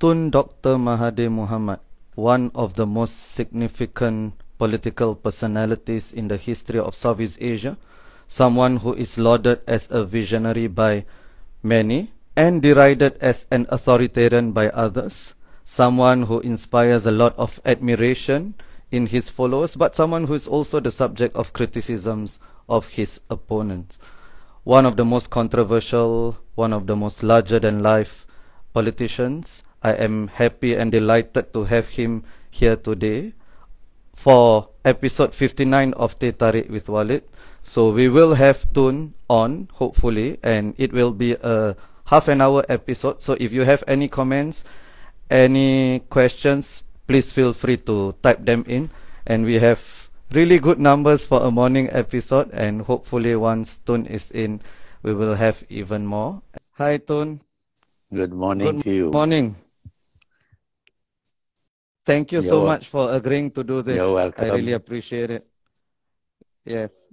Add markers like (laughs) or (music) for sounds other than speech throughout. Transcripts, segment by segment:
Tun Dr. Mahathir Mohamad, one of the most significant political personalities in the history of Southeast Asia, someone who is lauded as a visionary by many and derided as an authoritarian by others, someone who inspires a lot of admiration in his followers, but someone who is also the subject of criticisms of his opponents. One of the most controversial, one of the most larger than life politicians. I am happy and delighted to have him here today for episode 59 of Teh Tarik with Walid. So we will have Tun on, hopefully, and it will be a half an hour episode. So if you have any comments, any questions, please feel free to type them in. And we have really good numbers for a morning episode. And hopefully, once Tun is in, we will have even more. Hi, Tun. Good morning good to you. Good morning. Thank you You're so wel- much for agreeing to do this. You're welcome. I really appreciate it. Yes.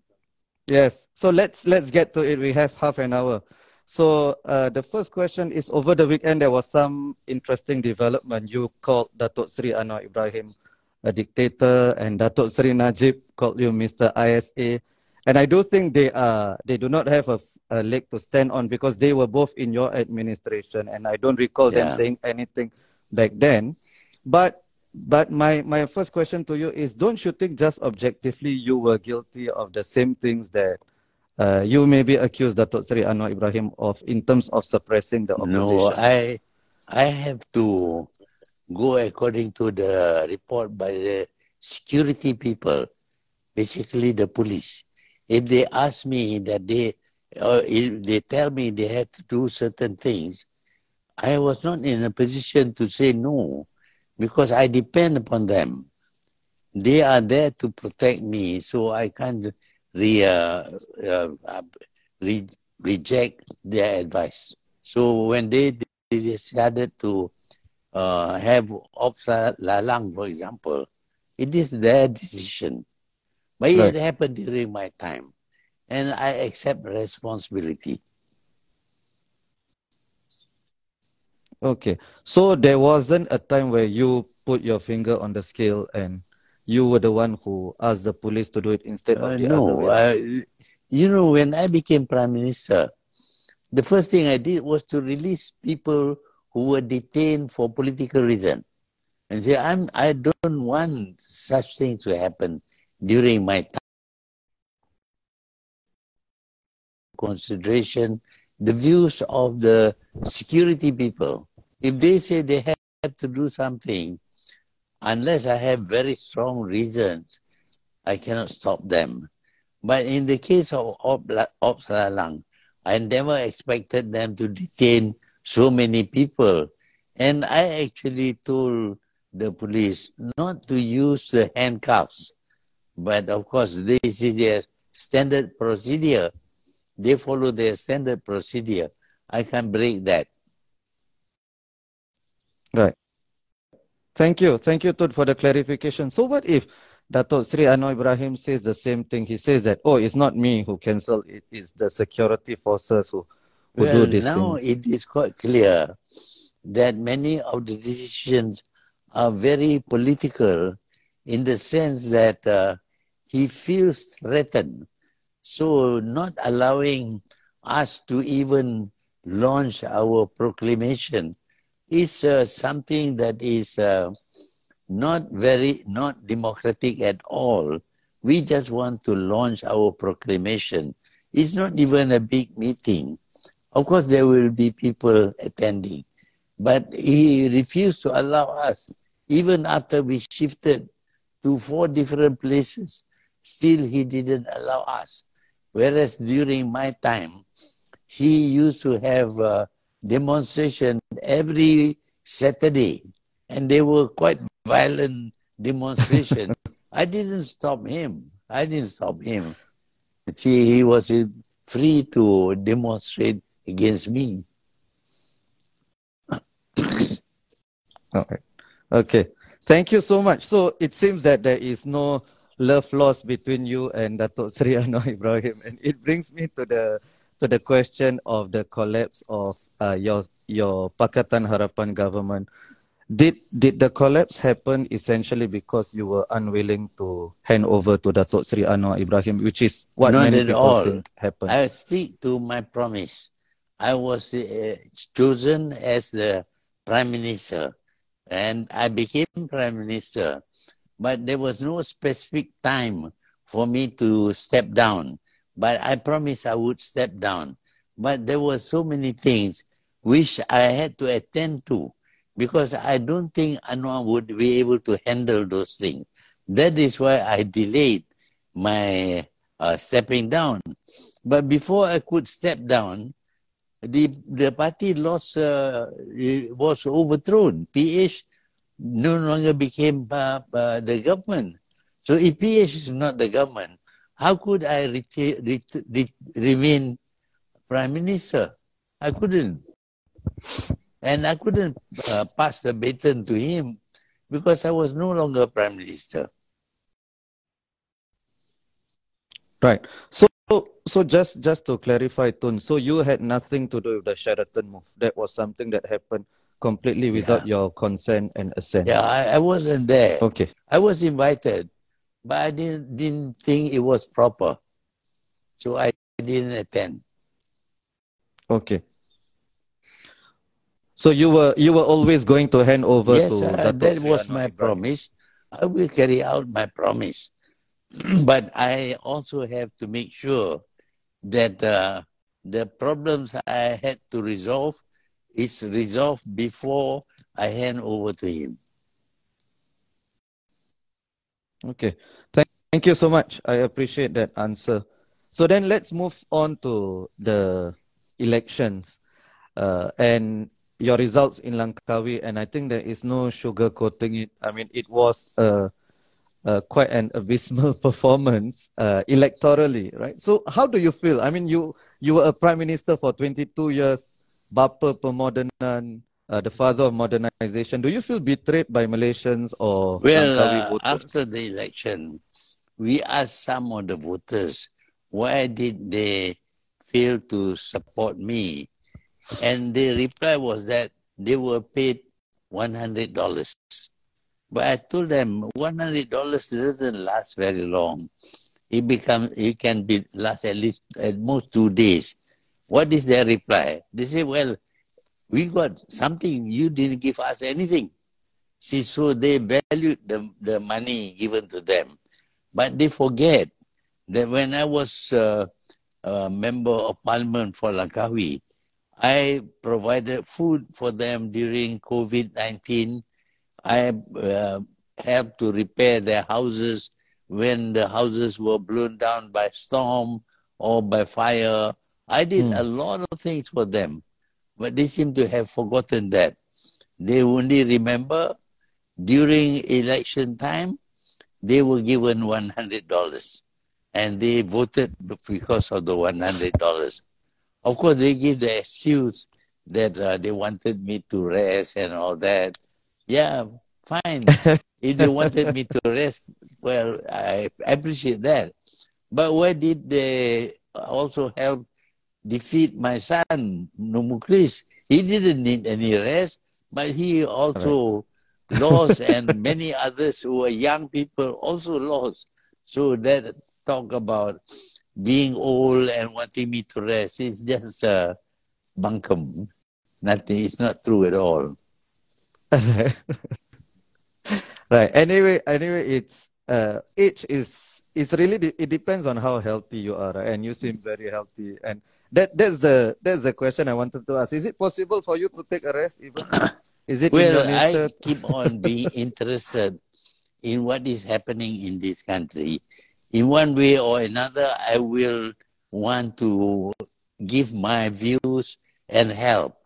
Yes. So let's let's get to it. We have half an hour. So uh, the first question is over the weekend there was some interesting development. You called Datuk Sri Anwar Ibrahim a dictator and Datuk Sri Najib called you Mr. ISA. And I do think they are they do not have a, a leg to stand on because they were both in your administration and I don't recall them saying anything back then. But but my, my first question to you is don't you think just objectively you were guilty of the same things that uh, you maybe accused Datuk Sri Anwar Ibrahim of in terms of suppressing the opposition? No? I I have to go according to the report by the security people, basically the police. If they ask me that they, or if they tell me they have to do certain things, I was not in a position to say no, because I depend upon them. They are there to protect me, so I can't re, uh, uh, re, reject their advice. So when they, they decided to uh, have Ops Lalang, for example, it is their decision. But Right. it happened during my time, and I accept responsibility. Okay. So there wasn't a time where you put your finger on the scale and you were the one who asked the police to do it instead Uh, of the other no, way. uh, you know, when I became prime minister, the first thing I did was to release people who were detained for political reason, and say, "I'm I don't want such things to happen during my time." Consideration the views of the security people. If they say they have to do something, unless I have very strong reasons, I cannot stop them. But in the case of Op- Ops Lalang, I never expected them to detain so many people. And I actually told the police not to use the handcuffs. But of course, this is their standard procedure. They follow their standard procedure. I can't break that. Right. Thank you. Thank you, Tun, for the clarification. So what if Datuk Sri Anwar Ibrahim says the same thing? He says that, oh, it's not me who cancelled it, it's the security forces who, who Well, do these now things. it is quite clear that many of the decisions are very political in the sense that uh, he feels threatened. So, not allowing us to even launch our proclamation is uh, something that is uh, not very, not democratic at all. We just want to launch our proclamation. It's not even a big meeting. Of course, there will be people attending, but he refused to allow us. Even after we shifted to four different places, still he didn't allow us. Whereas during my time, he used to have a demonstration every Saturday, and they were quite violent demonstration. (laughs) I didn't stop him. I didn't stop him. See, he was free to demonstrate against me. (coughs) Okay. Okay. Thank you so much. So it seems that there is no love lost between you and Datuk Sri Anwar (laughs) Ibrahim. And it brings me to the to the question of the collapse of uh, your your Pakatan Harapan government. did did the collapse happen essentially because you were unwilling to hand over to Datuk Sri Anwar Ibrahim, which is what Not many at people all. think happened? I stick to my promise. I was uh, chosen as the prime minister, and I became prime minister. But there was no specific time for me to step down. But I promised I would step down. But there were so many things which I had to attend to because I don't think Anwar would be able to handle those things. That is why I delayed my uh, stepping down. But before I could step down, the the party lost uh, was overthrown. PH no longer became uh, uh, the government. So PH is not the government, how could I reta- ret- re- remain prime minister? I couldn't, and I couldn't uh, pass the baton to him because I was no longer prime minister. Right. So so just just to clarify, Tun, so you had nothing to do with the Sheraton move. That was something that happened completely without Yeah. your consent and assent. Yeah, I, I wasn't there. Okay. I was invited, but I didn't didn't think it was proper, so I didn't attend. Okay. So you were you were always going to hand over yes, to uh, that was my Ibrahim. promise. I will carry out my promise, (clears throat) but I also have to make sure that uh, the problems I had to resolve is resolved before I hand over to him. Okay. Thank, thank you so much. I appreciate that answer. So then let's move on to the elections uh, and your results in Langkawi. And I think there is no sugarcoating it. I mean, it was uh, uh, quite an abysmal (laughs) performance uh, electorally, right? So how do you feel? I mean, you you were a prime minister for 22 years, Bapa Pemodenan, uh, the father of modernization. Do you feel betrayed by Malaysians or Well, uh, after the election, we asked some of the voters why did they fail to support me, and the reply was that they were paid one hundred dollars. But I told them one hundred dollars doesn't last very long. It become it can be last at least at most two days. What is their reply? They say, "Well, we got something. You didn't give us anything." See, so they valued the, the money given to them. But they forget that when I was uh, a member of parliament for Langkawi, I provided food for them during COVID 19. I uh, helped to repair their houses when the houses were blown down by storm or by fire. I did Hmm. a lot of things for them, but they seem to have forgotten that. They only remember during election time, they were given $100 and they voted because of the $100. Of course, they give the excuse that uh, they wanted me to rest and all that. Yeah, fine. (laughs) if they wanted me to rest, well, I appreciate that. But why did they also help defeat my son, Mukhriz? He didn't need any rest, but he also lost, and (laughs) many others who were young people also lost. So that talk about being old and wanting me to rest is just uh, bunkum. Nothing. It's not true at all. (laughs) right. Anyway, anyway, it's uh, age is it's really de- it depends on how healthy you are, right? and you seem very healthy. And that that's the that's the question I wanted to ask. Is it possible for you to take a rest? Even (coughs) is it Well. I keep on being (laughs) interested in what is happening in this country. In one way or another, I will want to give my views and help.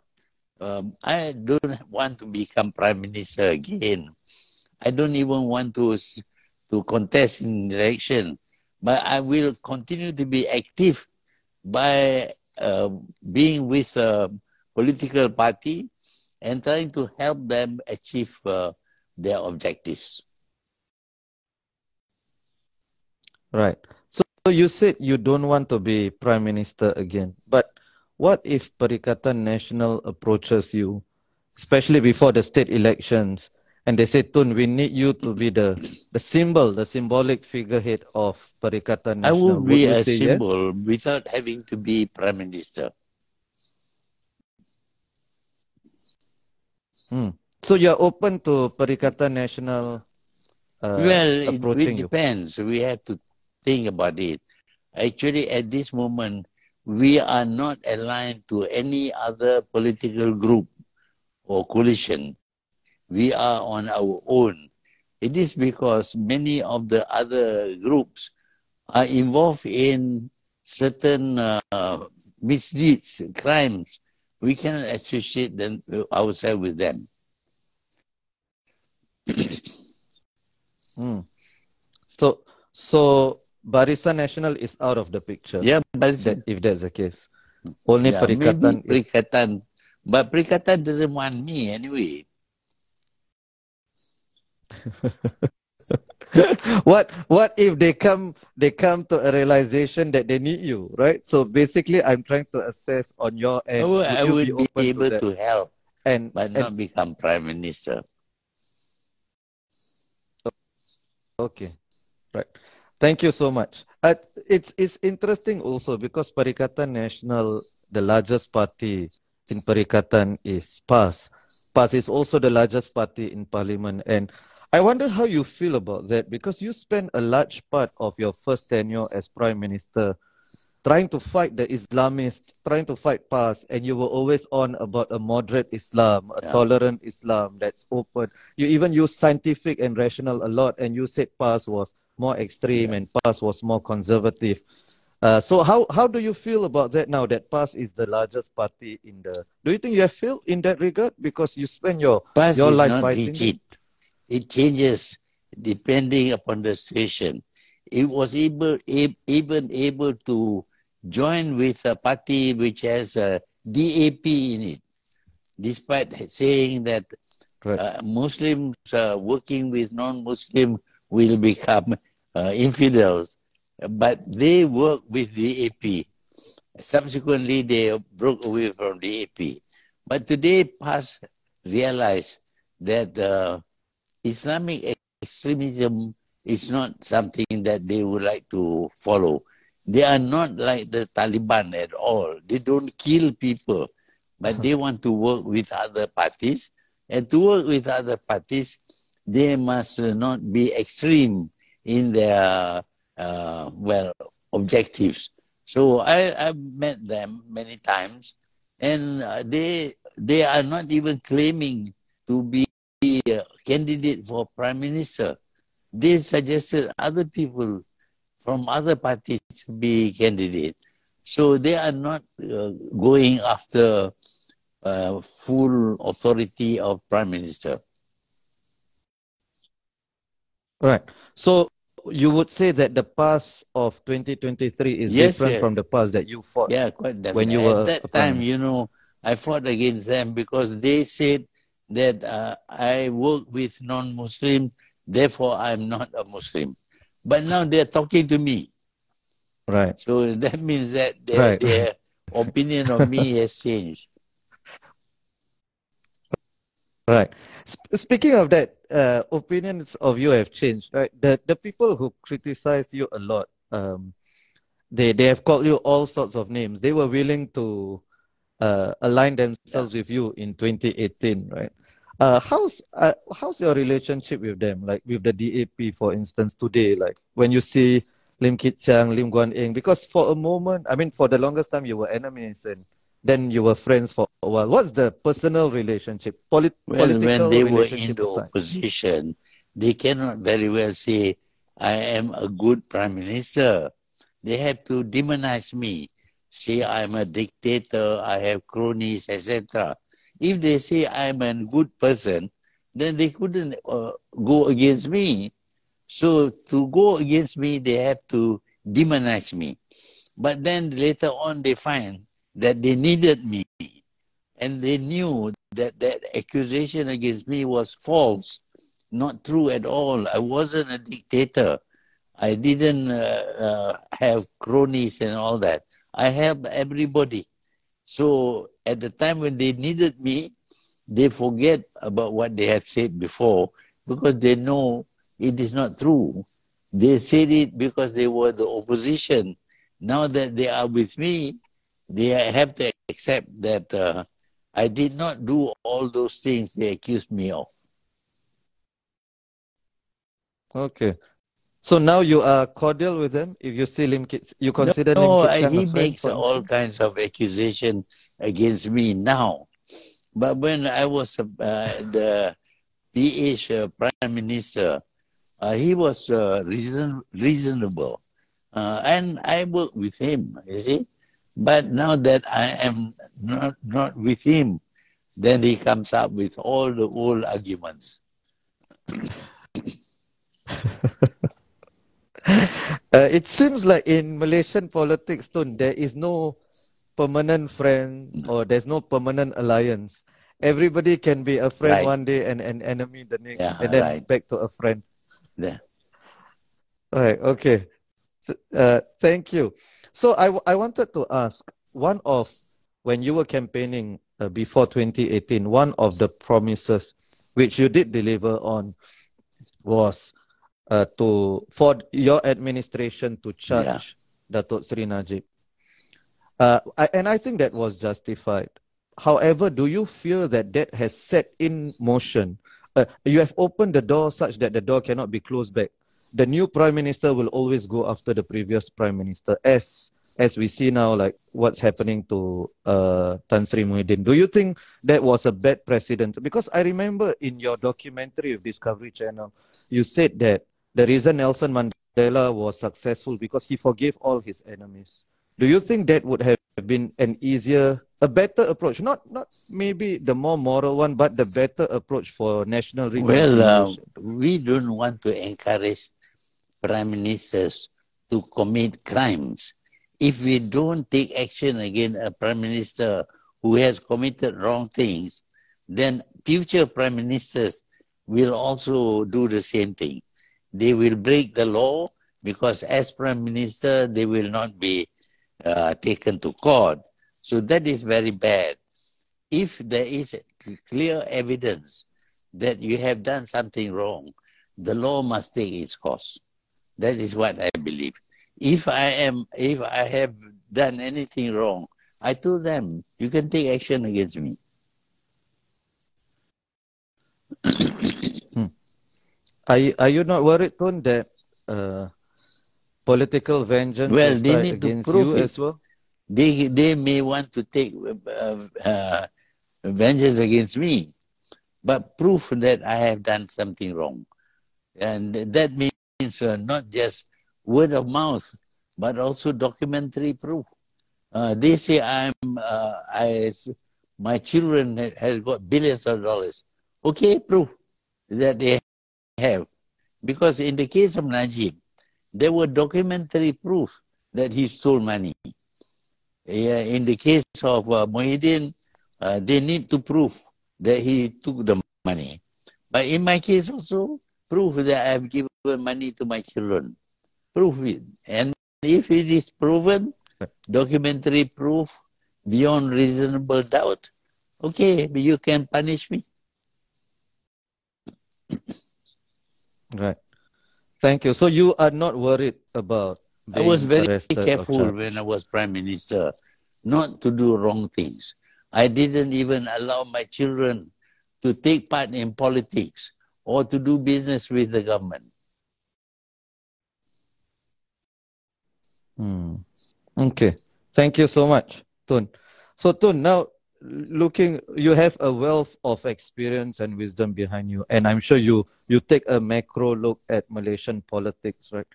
Um, I don't want to become prime minister again. I don't even want to s- to contest in election, but I will continue to be active by uh, being with a political party and trying to help them achieve uh, their objectives. Right. So, so you said you don't want to be prime minister again, but what if Perikatan Nasional approaches you especially before the state elections, and they say, Tun, we need you to be the, the symbol, the symbolic figurehead of Perikatan Nasional. I will Would be you a say yes? symbol without having to be prime minister. Hmm. So you're open to Perikatan Nasional uh, well, it, approaching it you? depends. We have to think about it. Actually, at this moment, we are not aligned to any other political group or coalition. We are on our own. It is because many of the other groups are involved in certain uh, misdeeds, crimes. We cannot associate them, ourselves with them. Hmm. So, so Barisan Nasional is out of the picture. Yeah, if that's the case, only yeah, Perikatan. Perikatan, but Perikatan doesn't want me anyway. (laughs) what what if they come they come to a realization that they need you, right? So basically, I'm trying to assess on your end. I would, I would be, open able that? to help, and, but and not become prime minister. Okay, right. Thank you so much. Uh, it's it's interesting also because Perikatan Nasional the largest party in Perikatan is PAS. PAS is also the largest party in Parliament, and I wonder how you feel about that because you spent a large part of your first tenure as Prime Minister trying to fight the Islamists, trying to fight PAS, and you were always on about a moderate Islam, a Yeah. tolerant Islam that's open. You even used scientific and rational a lot, and you said PAS was more extreme and PAS was more conservative. Uh, so how how do you feel about that now that PAS is the largest party in the? Do you think you have failed in that regard because you spend your PAS your is life not fighting? rigid. It changes depending upon the situation. It was able, even able to join with a party which has a DAP in it, despite saying that Right. uh, Muslims uh, working with non-Muslim will become uh, infidels. But they work with DAP. Subsequently, they broke away from DAP. But today, PAS realized that uh, Islamic extremism is not something that they would like to follow. They are not like the Taliban at all. They don't kill people, but they want to work with other parties. And to work with other parties, they must not be extreme in their, uh, well, objectives. So I, I've met them many times, and uh, they, they are not even claiming to be a candidate for prime minister. They suggested other people from other parties to be candidate. So they are not uh, going after uh, full authority of prime minister. Right. So you would say that the PAS of 2023 is Yes, different from the PAS that you fought. Yeah, quite definitely. When you were At that time, you know, I fought against them because they said that uh, I work with non-Muslim, therefore I'm not a Muslim. But now they're talking to me. Right. So that means that their, Right. their opinion of me (laughs) has changed. Right. Sp- speaking of that, uh, opinions of you have changed, right? The the people who criticize you a lot, um, they they have called you all sorts of names. They were willing to uh, align themselves with you in 2018, right? Uh, how's uh, how's your relationship with them? Like with the DAP, for instance, today, like when you see Lim Kit Siang, Lim Guan Eng, because for a moment, I mean, for the longest time, you were enemies and then you were friends for a while. What's the personal relationship? Polit- Well, political when they were in the opposition, they cannot very well say, I am a good prime minister. They have to demonize me, say I'm a dictator, I have cronies, etc. If they say I'm a good person, then they couldn't uh, go against me. So to go against me, they have to demonize me. But then later on, they find that they needed me and they knew that that accusation against me was false, not true at all. I wasn't a dictator. I didn't uh, uh, have cronies and all that. I helped everybody. So at the time when they needed me, they forget about what they have said before because they know it is not true. They said it because they were the opposition. Now that they are with me, they have to accept that uh, I did not do all those things they accused me of. Okay. So now you are cordial with him. If you see Lim Kit, you consider no, Lim Kit he makes all kinds of accusation against me now. But when I was uh, the PH uh, Prime Minister, uh, he was uh, reason, reasonable. Uh, and I worked with him, you see. But now that I am not, not with him, then he comes up with all the old arguments. (laughs) (laughs) uh, it seems like in Malaysian politics, Tun, there is no permanent friend or there's no permanent alliance. Everybody can be a friend right. one day and an enemy the next, yeah, and then right. back to a friend. Yeah. Right. Okay. Uh, thank you. So I, I wanted to ask one of when you were campaigning uh, before 2018, one of the promises which you did deliver on was uh, to for your administration to charge yeah. Datuk Sri Najib. Uh, I, and I think that was justified. However, do you feel that that has set in motion? Uh, you have opened the door such that the door cannot be closed back. The new prime minister will always go after the previous prime minister, as as we see now, like what's happening to uh, Tan Sri Muhyiddin. Do you think that was a bad precedent? Because I remember in your documentary of Discovery Channel, you said that the reason Nelson Mandela was successful because he forgave all his enemies. Do you think that would have been an easier, a better approach? Not, not maybe the more moral one, but the better approach for national reconciliation. Well, uh, we don't want to encourage prime ministers to commit crimes. If we don't take action against a prime minister who has committed wrong things, then future prime ministers will also do the same thing they will break the law because as prime minister they will not be uh, taken to court. So that is very bad. If there is clear evidence that you have done something wrong the law must take its course. That is what i believe. If i am if i have done anything wrong i told them you can take action against me (coughs) Are you, are you not worried, Tun, that uh, political vengeance well, they need against to prove you it. as well? They, they may want to take uh, uh, vengeance against me, but proof that I have done something wrong. And that means uh, not just word of mouth, but also documentary proof. Uh, they say I'm, uh, I, my children has got billions of dollars. Okay, proof that they have. Because in the case of Najib, there were documentary proof that he stole money. in the case of uh, uh, they need to prove that he took the money. But in my case also, proof that I have given money to my children. Prove it. And if it is proven, documentary proof beyond reasonable doubt, okay, you can punish me. Right. Thank you. So you are not worried about. I was very careful when I was prime minister, not to do wrong things. I didn't even allow my children to take part in politics or to do business with the government. Hmm. Okay. Thank you so much, Tun. So, Tun, now looking you have a wealth of experience and wisdom behind you. And i'm sure you you take a macro look at malaysian politics right?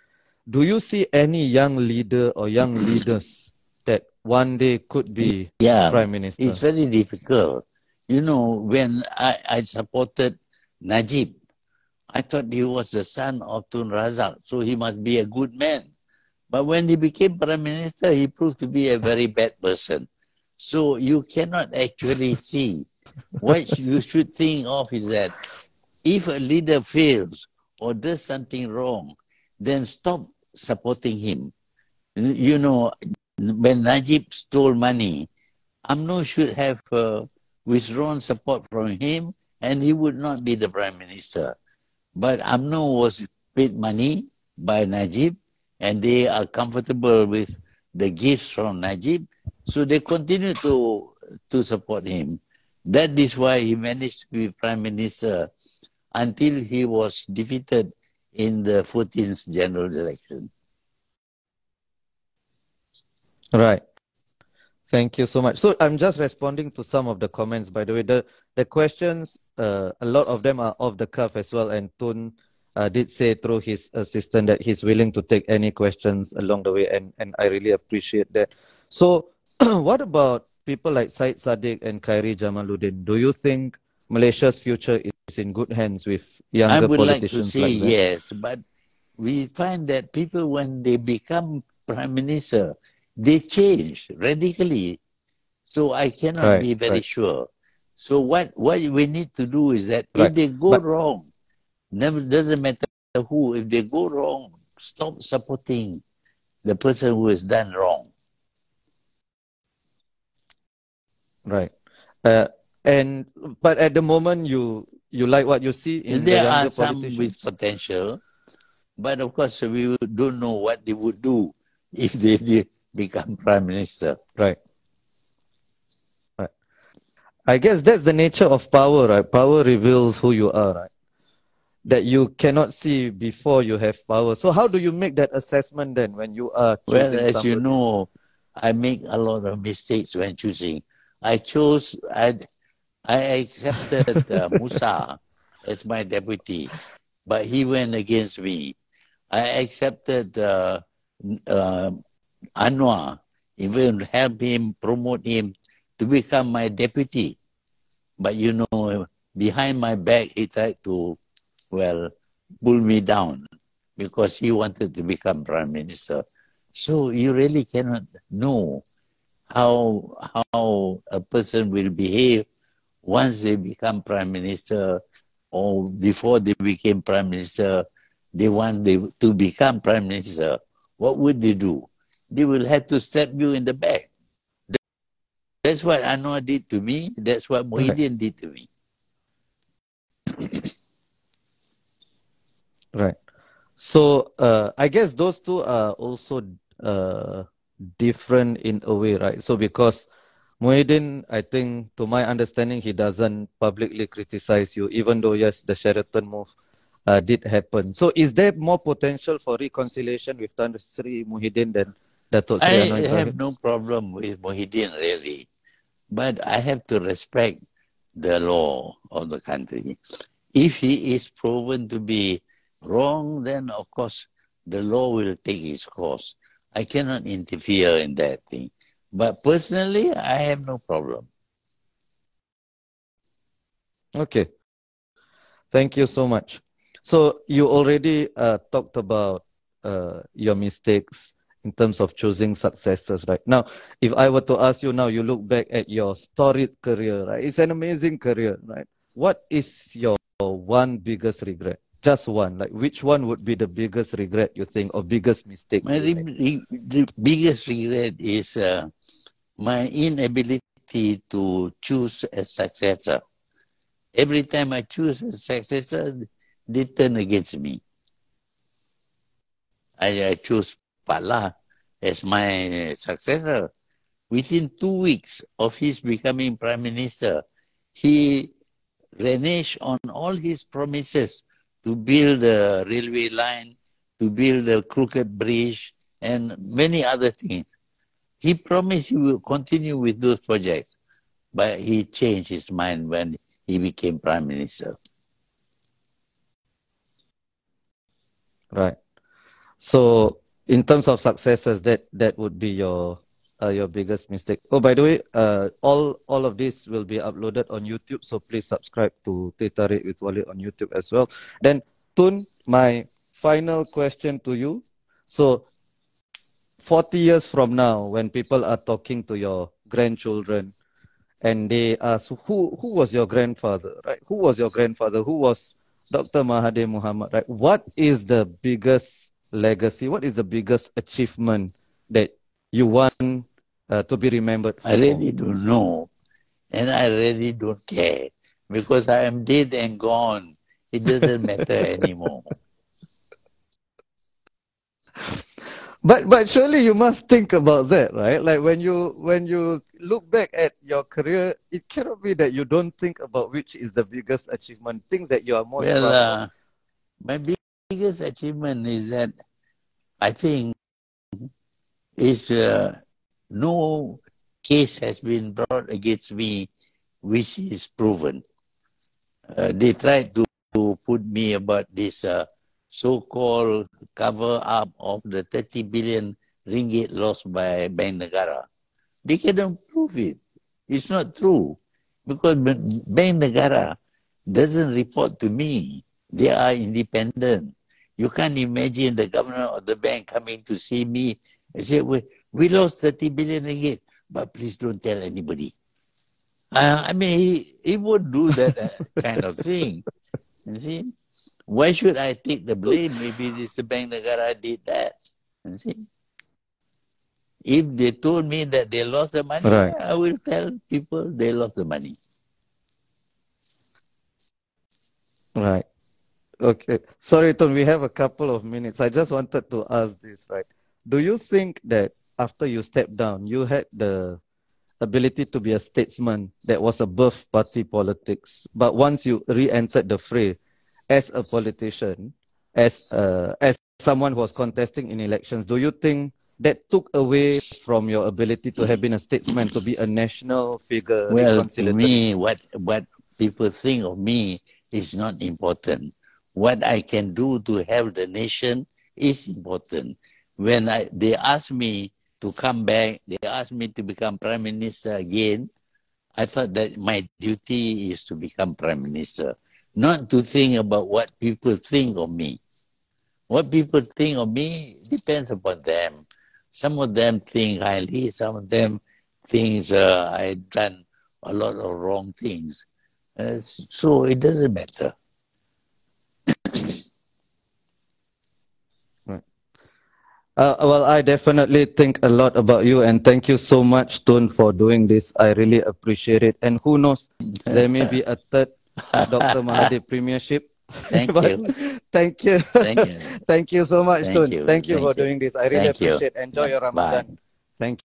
Do you see any young leader or young (clears throat) leaders that one day could be yeah, prime minister? It's very difficult. You know when i i supported najib i thought he was the son of tun razak so he must be a good man. But when he became prime minister he proved to be a very bad person so you cannot actually see. what you (laughs) should think of is that if a leader fails or does something wrong, then stop supporting him. You know, when Najib stole money, UMNO should have uh, withdrawn support from him and he would not be the prime minister. But UMNO was paid money by Najib and they are comfortable with the gifts from Najib. So they continue to, to support him. That is why he managed to be prime minister until he was defeated in the 14th general election. Right. Thank you so much. So I'm just responding to some of the comments, by the way. The the questions, uh, a lot of them are off the cuff as well. And Tun uh, did say through his assistant that he's willing to take any questions along the way, and, and I really appreciate that. So, (clears throat) what about people like Syed Saddiq and Khairy Jamaluddin? Do you think Malaysia's future is in good hands with younger politicians? I would politicians like to say like yes, but we find that people, when they become prime minister, they change radically. So I cannot Right, be very right. sure. So what what we need to do is that Right, if they go but- wrong, never doesn't matter who. If they go wrong, stop supporting the person who has done wrong. Right. Uh, and but at the moment, you you like what you see in there younger are some with potential, but of course we don't know what they would do if they, (laughs) they become prime minister. Right. Right. I guess that's the nature of power, right? Power reveals who you are, right? That you cannot see before you have power. So how do you make that assessment then when you are Well, as you know, I make a lot of mistakes when choosing. I chose, I, I accepted uh, (laughs) Musa as my deputy, but he went against me. I accepted uh, uh, Anwar, even help him, promote him to become my deputy. But you know, behind my back, he tried to, well, pull me down because he wanted to become prime minister. So you really cannot know how how a person will behave once they become prime minister or before they became prime minister. They want they, to become prime minister. What would they do? They will have to stab you in the back. That's what Anwar did to me. That's what Muhyiddin did to me. Right. So uh, I guess those two are also uh, different in a way, right? So because Muhyiddin, I think, to my understanding, he doesn't publicly criticize you, even though yes, the Sheraton move uh, did happen. So is there more potential for reconciliation with Tan Sri Muhyiddin than Datuk Sri I Anwar have no problem with Muhyiddin really, but I have to respect the law of the country. If he is proven to be wrong, then of course the law will take its course. I cannot interfere in that thing. But personally, I have no problem. Okay. Thank you so much. So you already uh, talked about uh, your mistakes in terms of choosing successors, right? Now, if I were to ask you now, you look back at your storied career, right? It's an amazing career, right? What is your one biggest regret? Just one. Like, which one would be the biggest regret you think, or biggest mistake? My re- the biggest regret is uh, my inability to choose a successor. Every time I choose a successor, they turn against me. I, I chose Pak Lah as my successor. Within two weeks of his becoming prime minister, he reneged on all his promises to build a railway line, to build a crooked bridge, and many other things. He promised he will continue with those projects, but he changed his mind when he became prime minister. Right. So in terms of successes, that that would be your uh, your biggest mistake. Oh, by the way, uh, all all of this will be uploaded on YouTube, so please subscribe to Teh Tarik with Walid on YouTube as well. Then Tun, my final question to you. So, forty years from now, when people are talking to your grandchildren, and they ask who who was your grandfather, right? Who was your grandfather? Who was Dr. Mahathir Mohamad, right? What is the biggest legacy? What is the biggest achievement that you want uh, to be remembered? I really don't know. And I really don't care because I am dead and gone. It doesn't matter (laughs) anymore. But but surely you must think about that, right? Like when you when you look back at your career, it cannot be that you don't think about which is the biggest achievement, things that you are most well, proud of. uh, my biggest achievement is that I think is uh, no case has been brought against me which is proven. Uh, they tried to, to put me about this uh, so-called cover up of the 30 billion ringgit lost by Bank Negara. They cannot prove it. It's not true because Bank Negara doesn't report to me. They are independent. You can't imagine the governor of the bank coming to see me and say, we, we lost 30 billion ringgit, but please don't tell anybody. Uh, I mean, he, he would do that uh, (laughs) kind of thing. You see? Why should I take the blame? Maybe this Bank Negara did that. You see? If they told me that they lost the money, Right. I will tell people they lost the money. Right. Okay. Sorry, Tun, we have a couple of minutes. I just wanted to ask this, right? Do you think that after you stepped down, you had the ability to be a statesman that was above party politics, but once you re-entered the fray as a politician, as uh, as someone who was contesting in elections, do you think that took away from your ability to have been a statesman, to be a national figure? Well, to me, what what people think of me is not important. What I can do to help the nation is important. When I, they asked me to come back, they asked me to become prime minister again. I thought that my duty is to become prime minister, not to think about what people think of me. What people think of me depends upon them. Some of them think highly, some of them think uh, I've done a lot of wrong things. Uh, so it doesn't matter. Uh, well, I definitely think a lot about you, and thank you so much, Tun, for doing this. I really appreciate it. And who knows, there may be a third (laughs) Dr. Mahathir Premiership. (laughs) Thank (laughs) you. thank you. Thank you. thank you so much, Thank Tun. you. Thank you Thank for you. doing this. I really Thank appreciate. Enjoy your Ramadan. Bye. Ramadan. Thank you.